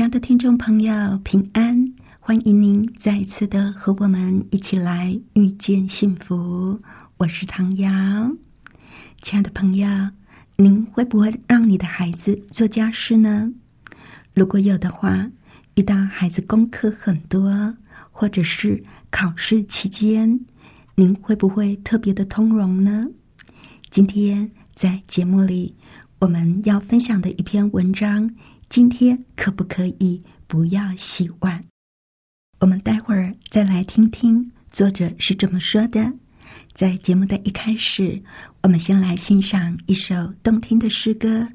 亲爱的听众朋友，平安！欢迎您再次的和我们一起来遇见幸福。我是唐瑶，亲爱的朋友。您会不会让你的孩子做家事呢？如果有的话，遇到孩子功课很多，或者是考试期间，您会不会特别的通融呢？今天在节目里，我们要分享的一篇文章，今天可不可以不要洗碗？我们待会儿再来听听作者是怎么说的。在节目的一开始，我们先来欣赏一首动听的诗歌。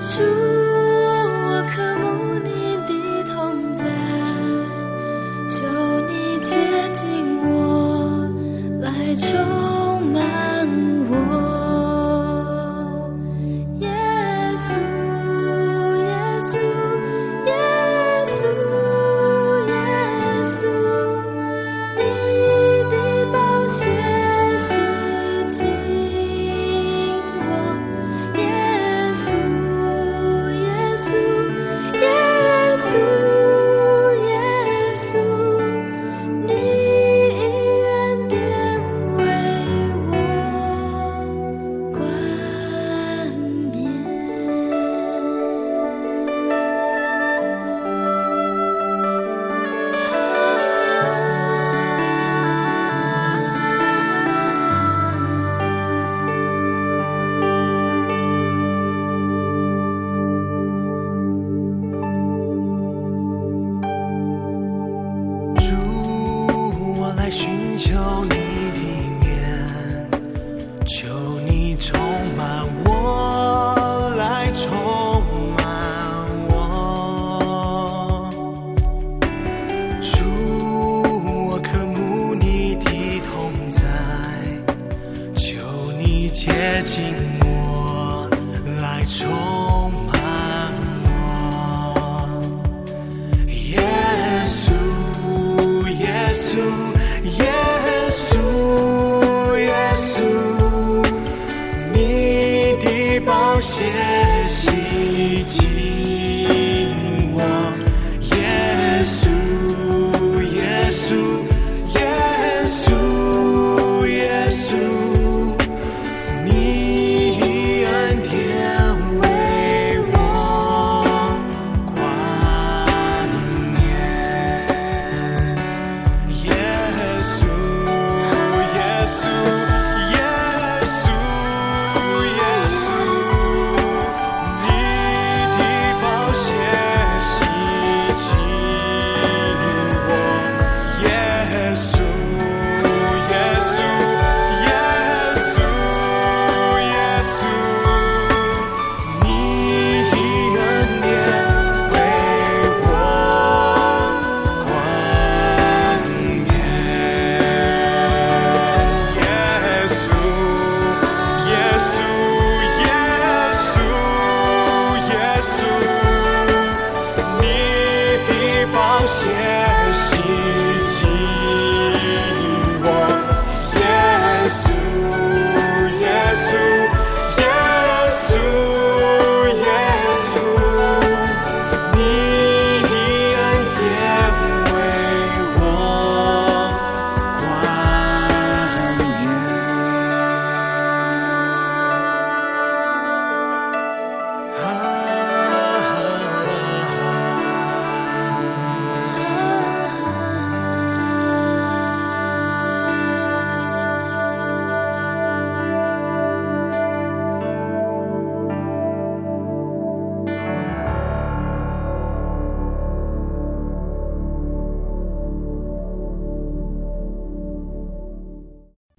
出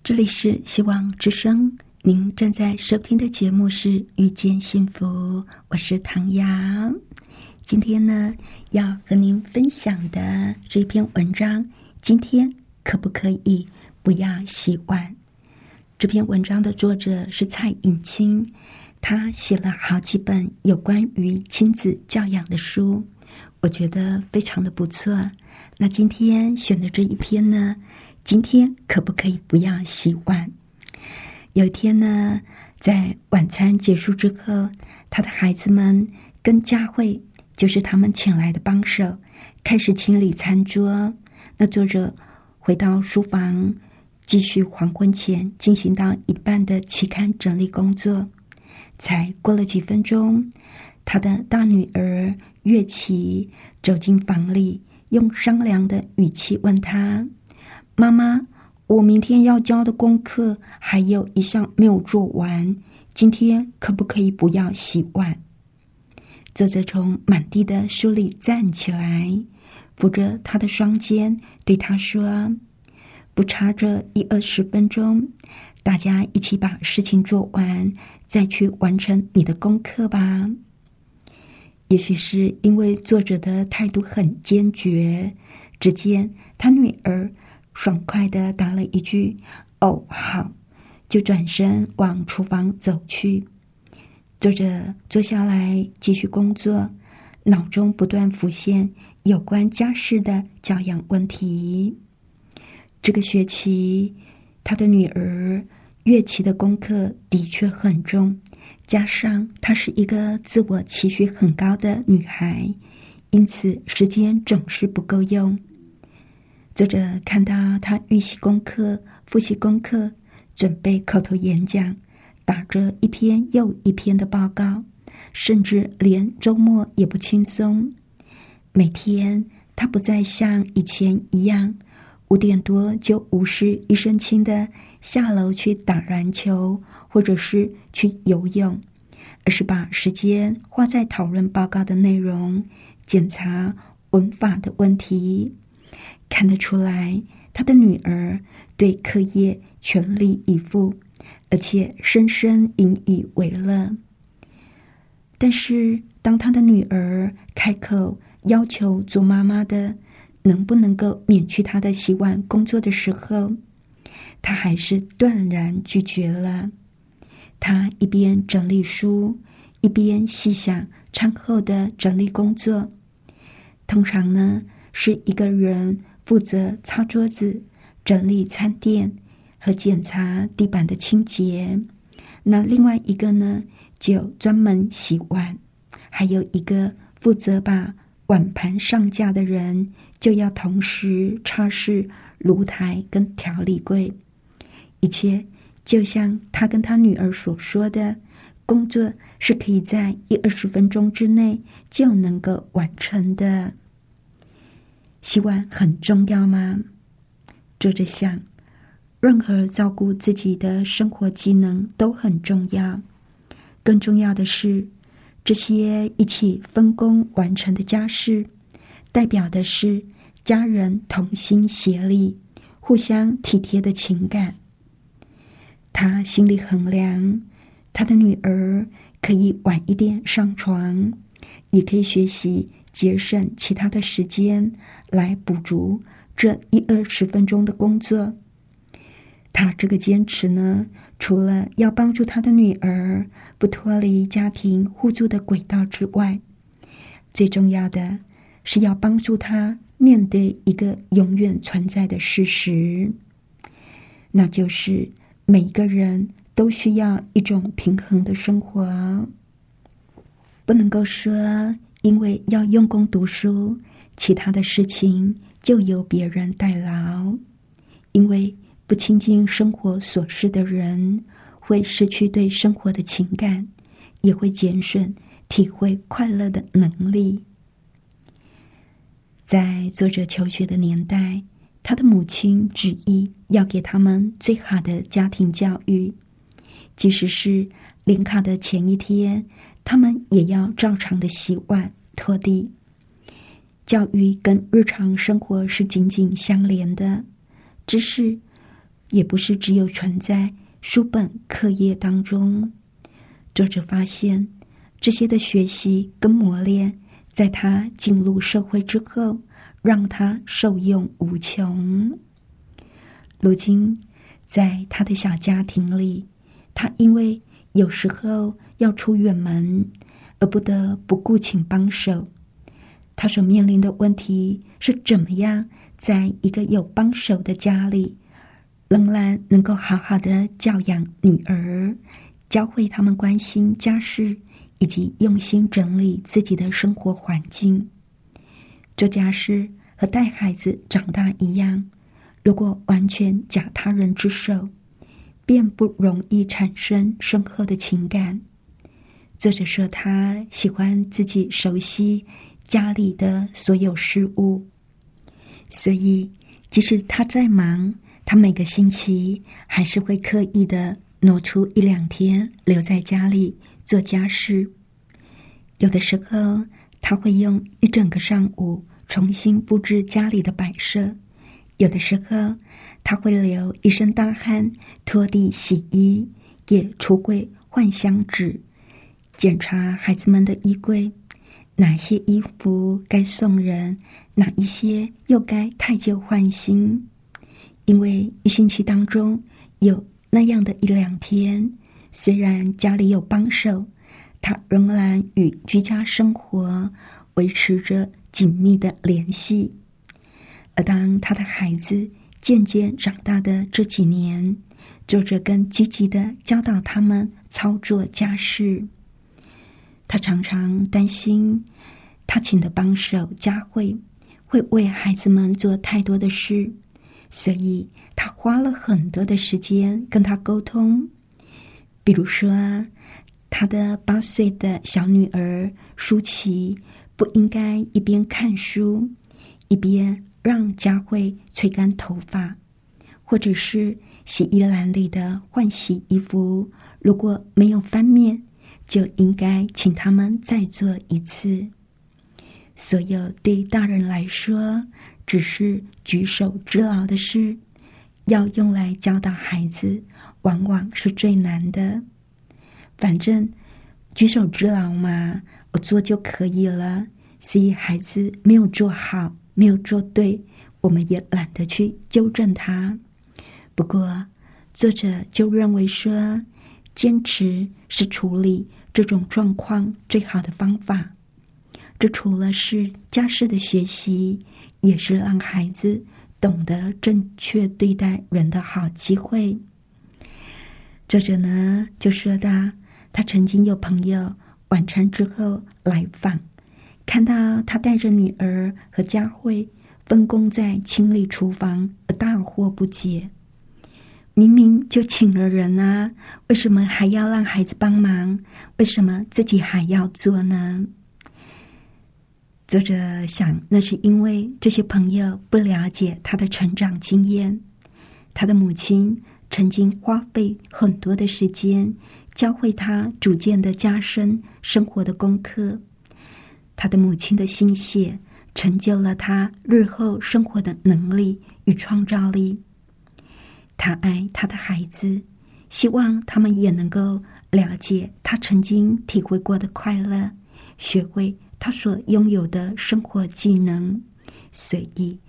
这里是希望之声，您正在收听的节目是《遇见幸福》，我是唐瑶。今天呢，要和您分享的这篇文章，今天可不可以不要洗碗？这篇文章的作者是蔡颖清，他写了好几本有关于亲子教养的书，我觉得非常的不错。那今天选的这一篇呢？今天可不可以不要洗碗？有一天呢，在晚餐结束之后，他的孩子们跟佳慧，就是他们请来的帮手，开始清理餐桌。那作者回到书房，继续黄昏前进行到一半的期刊整理工作。才过了几分钟，他的大女儿月琪走进房里，用商量的语气问他。妈妈，我明天要交的功课还有一项没有做完，今天可不可以不要洗碗？泽泽从满地的书里站起来，扶着他的双肩，对他说：“不差这一二十分钟，大家一起把事情做完，再去完成你的功课吧。”也许是因为作者的态度很坚决，只见他女儿。爽快的答了一句：“哦，好。”就转身往厨房走去。作者坐下来继续工作，脑中不断浮现有关家事的教养问题。这个学期，他的女儿乐器的功课的确很重，加上她是一个自我期许很高的女孩，因此时间总是不够用。作者看到他预习功课、复习功课、准备口头演讲，打着一篇又一篇的报告，甚至连周末也不轻松。每天，他不再像以前一样五点多就无事一身轻的下楼去打篮球，或者是去游泳，而是把时间花在讨论报告的内容、检查文法的问题。看得出来，他的女儿对课业全力以赴，而且深深引以为乐。但是，当他的女儿开口要求做妈妈的能不能够免去他的洗碗工作的时候，他还是断然拒绝了。他一边整理书，一边细想餐后的整理工作。通常呢，是一个人。负责擦桌子、整理餐垫和检查地板的清洁。那另外一个呢，就专门洗碗。还有一个负责把碗盘上架的人，就要同时擦拭炉台跟调理柜。一切就像他跟他女儿所说的，工作是可以在一二十分钟之内就能够完成的。洗碗很重要吗？作者想，任何照顾自己的生活技能都很重要。更重要的是，这些一起分工完成的家事，代表的是家人同心协力、互相体贴的情感。他心里衡量，他的女儿可以晚一点上床，也可以学习。节省其他的时间来补足这一二十分钟的工作。他这个坚持呢，除了要帮助他的女儿不脱离家庭互助的轨道之外，最重要的是要帮助他面对一个永远存在的事实，那就是每个人都需要一种平衡的生活，不能够说。因为要用功读书，其他的事情就由别人代劳。因为不亲近生活琐事的人，会失去对生活的情感，也会减损体会快乐的能力。在作者求学的年代，他的母亲执意要给他们最好的家庭教育，即使是临考的前一天。他们也要照常的洗碗、拖地。教育跟日常生活是紧紧相连的，知识也不是只有存在书本课业当中。作者发现，这些的学习跟磨练，在他进入社会之后，让他受用无穷。如今，在他的小家庭里，他因为有时候要出远门，而不得不雇请帮手。他所面临的问题是：怎么样在一个有帮手的家里，仍然能够好好的教养女儿，教会他们关心家事，以及用心整理自己的生活环境。做家事和带孩子长大一样。如果完全假他人之手，便不容易产生深刻的情感。作者说，他喜欢自己熟悉家里的所有事物，所以即使他在忙，他每个星期还是会刻意的挪出一两天留在家里做家事。有的时候，他会用一整个上午重新布置家里的摆设。有的时候，他会流一身大汗，拖地、洗衣，也橱柜换香纸，检查孩子们的衣柜，哪些衣服该送人，哪一些又该太旧换新。因为一星期当中有那样的一两天，虽然家里有帮手，他仍然与居家生活维持着紧密的联系。而当他的孩子渐渐长大的这几年，作者更积极的教导他们操作家事。他常常担心，他请的帮手佳慧会为孩子们做太多的事，所以他花了很多的时间跟他沟通。比如说，他的八岁的小女儿舒淇不应该一边看书一边。让佳慧吹干头发，或者是洗衣篮里的换洗衣服，如果没有翻面，就应该请他们再做一次。所有对大人来说只是举手之劳的事，要用来教导孩子，往往是最难的。反正举手之劳嘛，我做就可以了。所以孩子没有做好。没有做对，我们也懒得去纠正他。不过，作者就认为说，坚持是处理这种状况最好的方法。这除了是家事的学习，也是让孩子懂得正确对待人的好机会。作者呢就说到，他曾经有朋友晚餐之后来访。看到他带着女儿和佳慧分工在清理厨房，而大惑不解。明明就请了人啊，为什么还要让孩子帮忙？为什么自己还要做呢？作者想，那是因为这些朋友不了解他的成长经验。他的母亲曾经花费很多的时间教会他逐渐的加深生活的功课。他的母亲的心血成就了他日后生活的能力与创造力。他爱他的孩子，希望他们也能够了解他曾经体会过的快乐，学会他所拥有的生活技能。所以，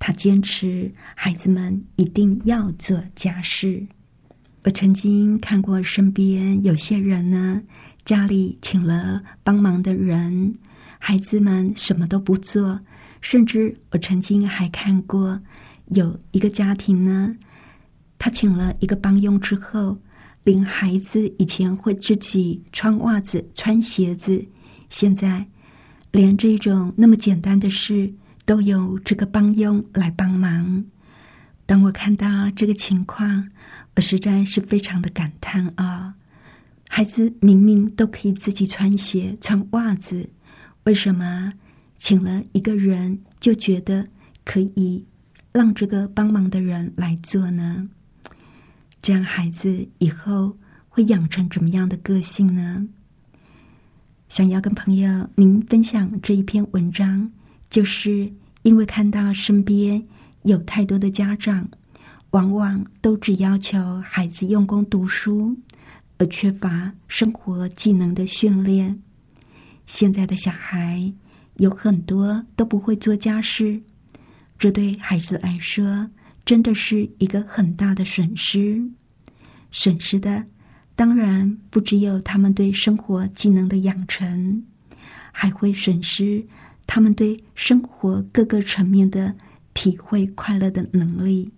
他坚持孩子们一定要做家事。我曾经看过身边有些人呢，家里请了帮忙的人。孩子们什么都不做，甚至我曾经还看过有一个家庭呢，他请了一个帮佣之后，连孩子以前会自己穿袜子、穿鞋子，现在连这种那么简单的事都有这个帮佣来帮忙。当我看到这个情况，我实在是非常的感叹啊！孩子明明都可以自己穿鞋、穿袜子。为什么请了一个人就觉得可以让这个帮忙的人来做呢？这样孩子以后会养成怎么样的个性呢？想要跟朋友您分享这一篇文章，就是因为看到身边有太多的家长往往都只要求孩子用功读书，而缺乏生活技能的训练。现在的小孩有很多都不会做家事，这对孩子来说真的是一个很大的损失。损失的当然不只有他们对生活技能的养成，还会损失他们对生活各个层面的体会快乐的能力。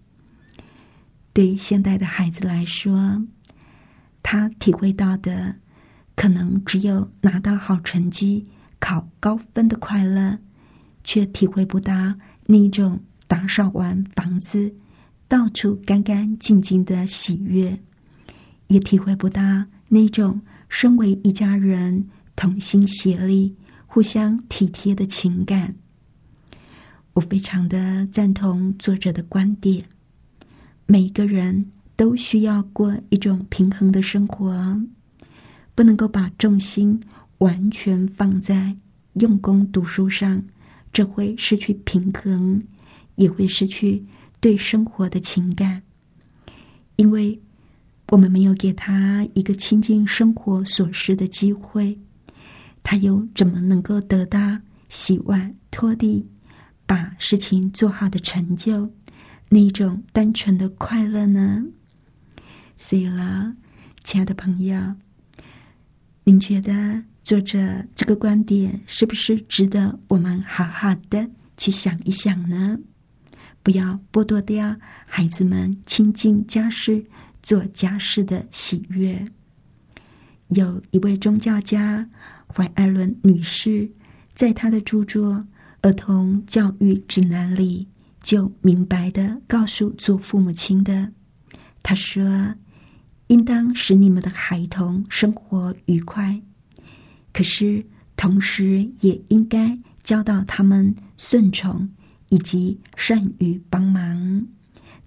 对于现代的孩子来说，他体会到的。可能只有拿到好成绩、考高分的快乐，却体会不到那种打扫完房子、到处干干净净的喜悦，也体会不到那种身为一家人同心协力、互相体贴的情感。我非常的赞同作者的观点，每个人都需要过一种平衡的生活。不能够把重心完全放在用功读书上，这会失去平衡，也会失去对生活的情感。因为我们没有给他一个亲近生活所需的机会，他又怎么能够得到洗碗、拖地、把事情做好的成就那种单纯的快乐呢？所以了，亲爱的朋友。您觉得作者这个观点是不是值得我们好好的去想一想呢？不要剥夺掉孩子们亲近家事、做家事的喜悦。有一位宗教家怀艾伦女士，在她的著作《儿童教育指南》里，就明白的告诉做父母亲的，她说。应当使你们的孩童生活愉快，可是同时也应该教导他们顺从以及善于帮忙，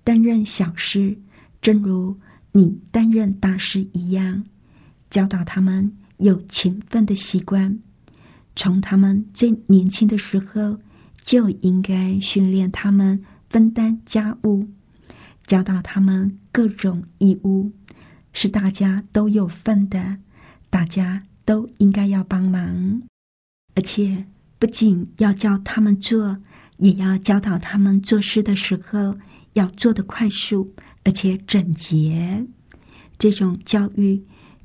担任小事，正如你担任大事一样，教导他们有勤奋的习惯。从他们最年轻的时候就应该训练他们分担家务，教导他们各种义务。是大家都有份的，大家都应该要帮忙，而且不仅要教他们做，也要教导他们做事的时候要做的快速而且整洁。这种教育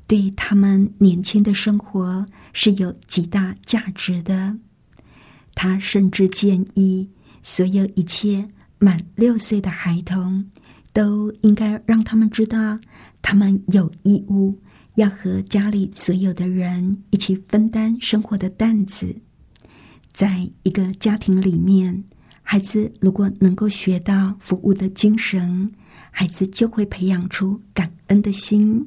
对他们年轻的生活是有极大价值的。他甚至建议，所有一切满六岁的孩童都应该让他们知道。他们有义务要和家里所有的人一起分担生活的担子。在一个家庭里面，孩子如果能够学到服务的精神，孩子就会培养出感恩的心。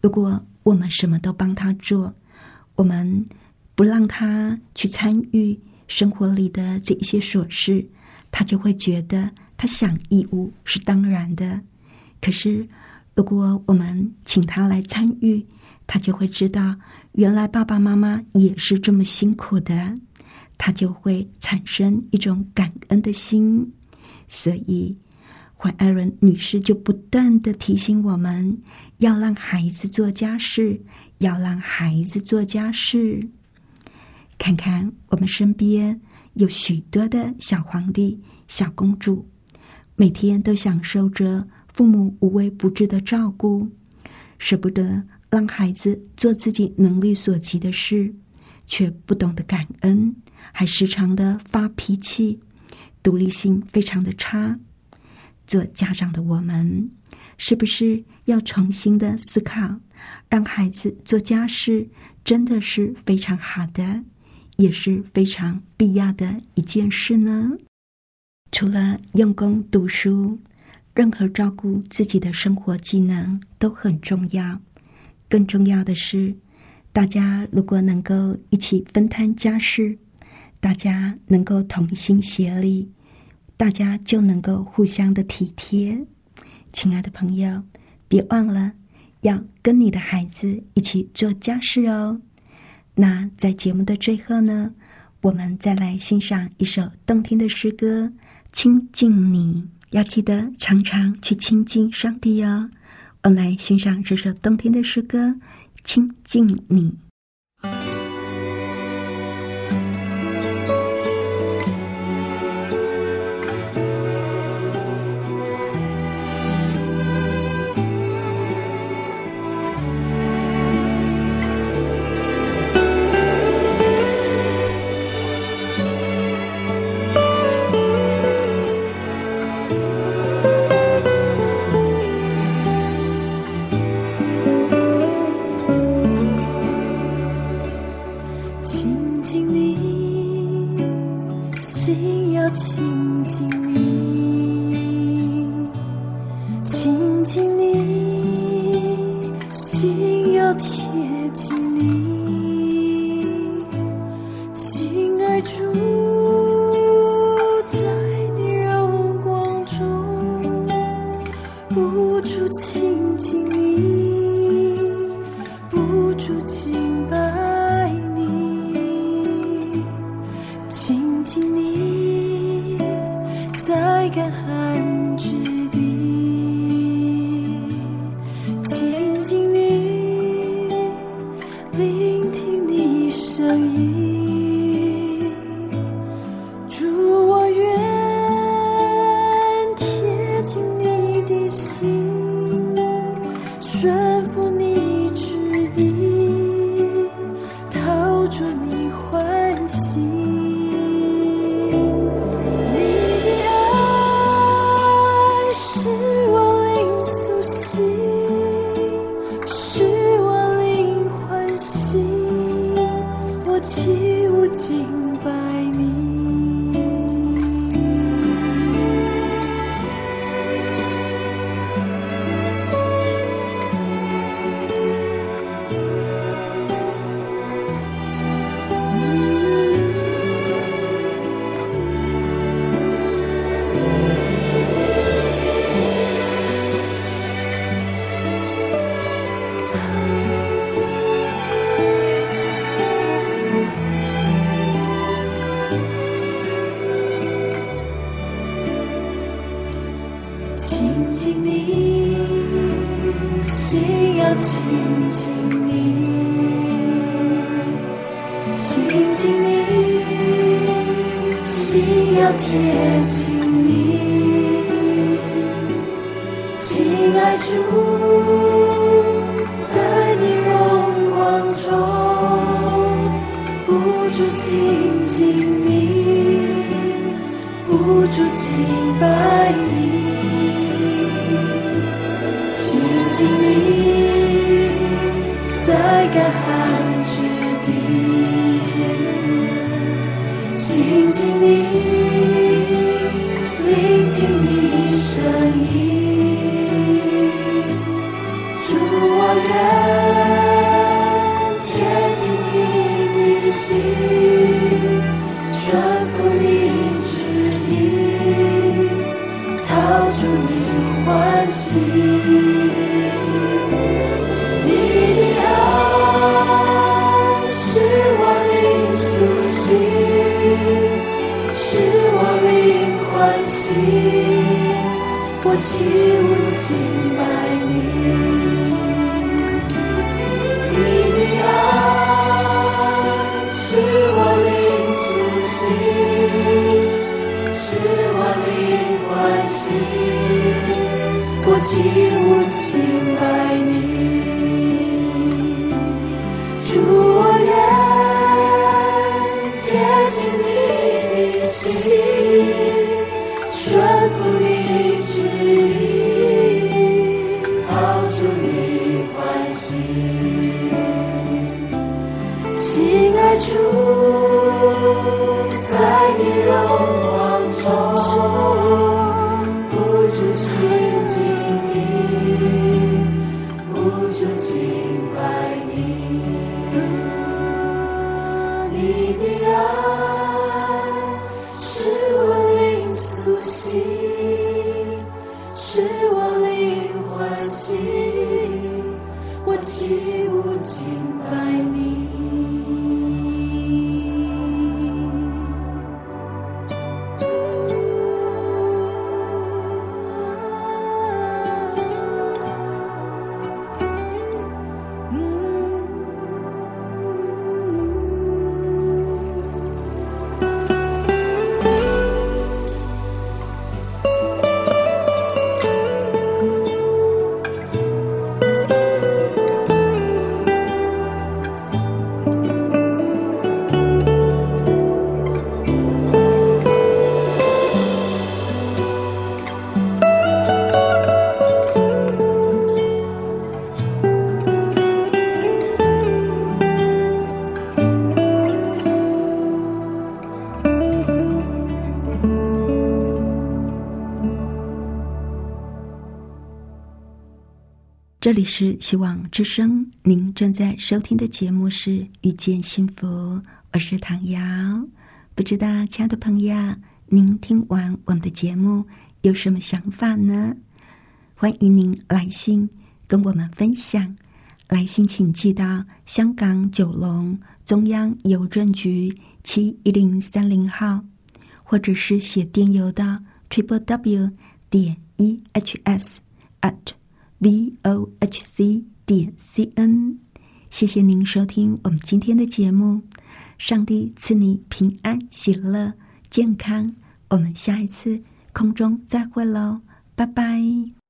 如果我们什么都帮他做，我们不让他去参与生活里的这一些琐事，他就会觉得他想义务是当然的。可是。如果我们请他来参与，他就会知道，原来爸爸妈妈也是这么辛苦的，他就会产生一种感恩的心。所以，怀艾伦女士就不断的提醒我们，要让孩子做家事，要让孩子做家事。看看我们身边有许多的小皇帝、小公主，每天都享受着。父母无微不至的照顾，舍不得让孩子做自己能力所及的事，却不懂得感恩，还时常的发脾气，独立性非常的差。做家长的我们，是不是要重新的思考，让孩子做家事，真的是非常好的，也是非常必要的一件事呢？除了用功读书。任何照顾自己的生活技能都很重要。更重要的是，大家如果能够一起分摊家事，大家能够同心协力，大家就能够互相的体贴。亲爱的朋友，别忘了要跟你的孩子一起做家事哦。那在节目的最后呢，我们再来欣赏一首动听的诗歌《亲近你》。要记得常常去亲近上帝哦。我们来欣赏这首动听的诗歌《亲近你》。在干旱之地，静静的聆听你声音，祝我。我起舞倾拜，你你的爱是我灵苏醒，是我灵欢喜，我起舞倾拜。这里是希望之声，您正在收听的节目是《遇见幸福》，我是唐瑶。不知道，亲爱的朋友，您听完我们的节目有什么想法呢？欢迎您来信跟我们分享。来信请寄到香港九龙中央邮政局七一零三零号，或者是写电邮到 triple w 点 e h s at v o h c 点 c n。谢谢您收听我们今天的节目，上帝赐你平安、喜乐、健康。我们下一次空中再会喽，拜拜。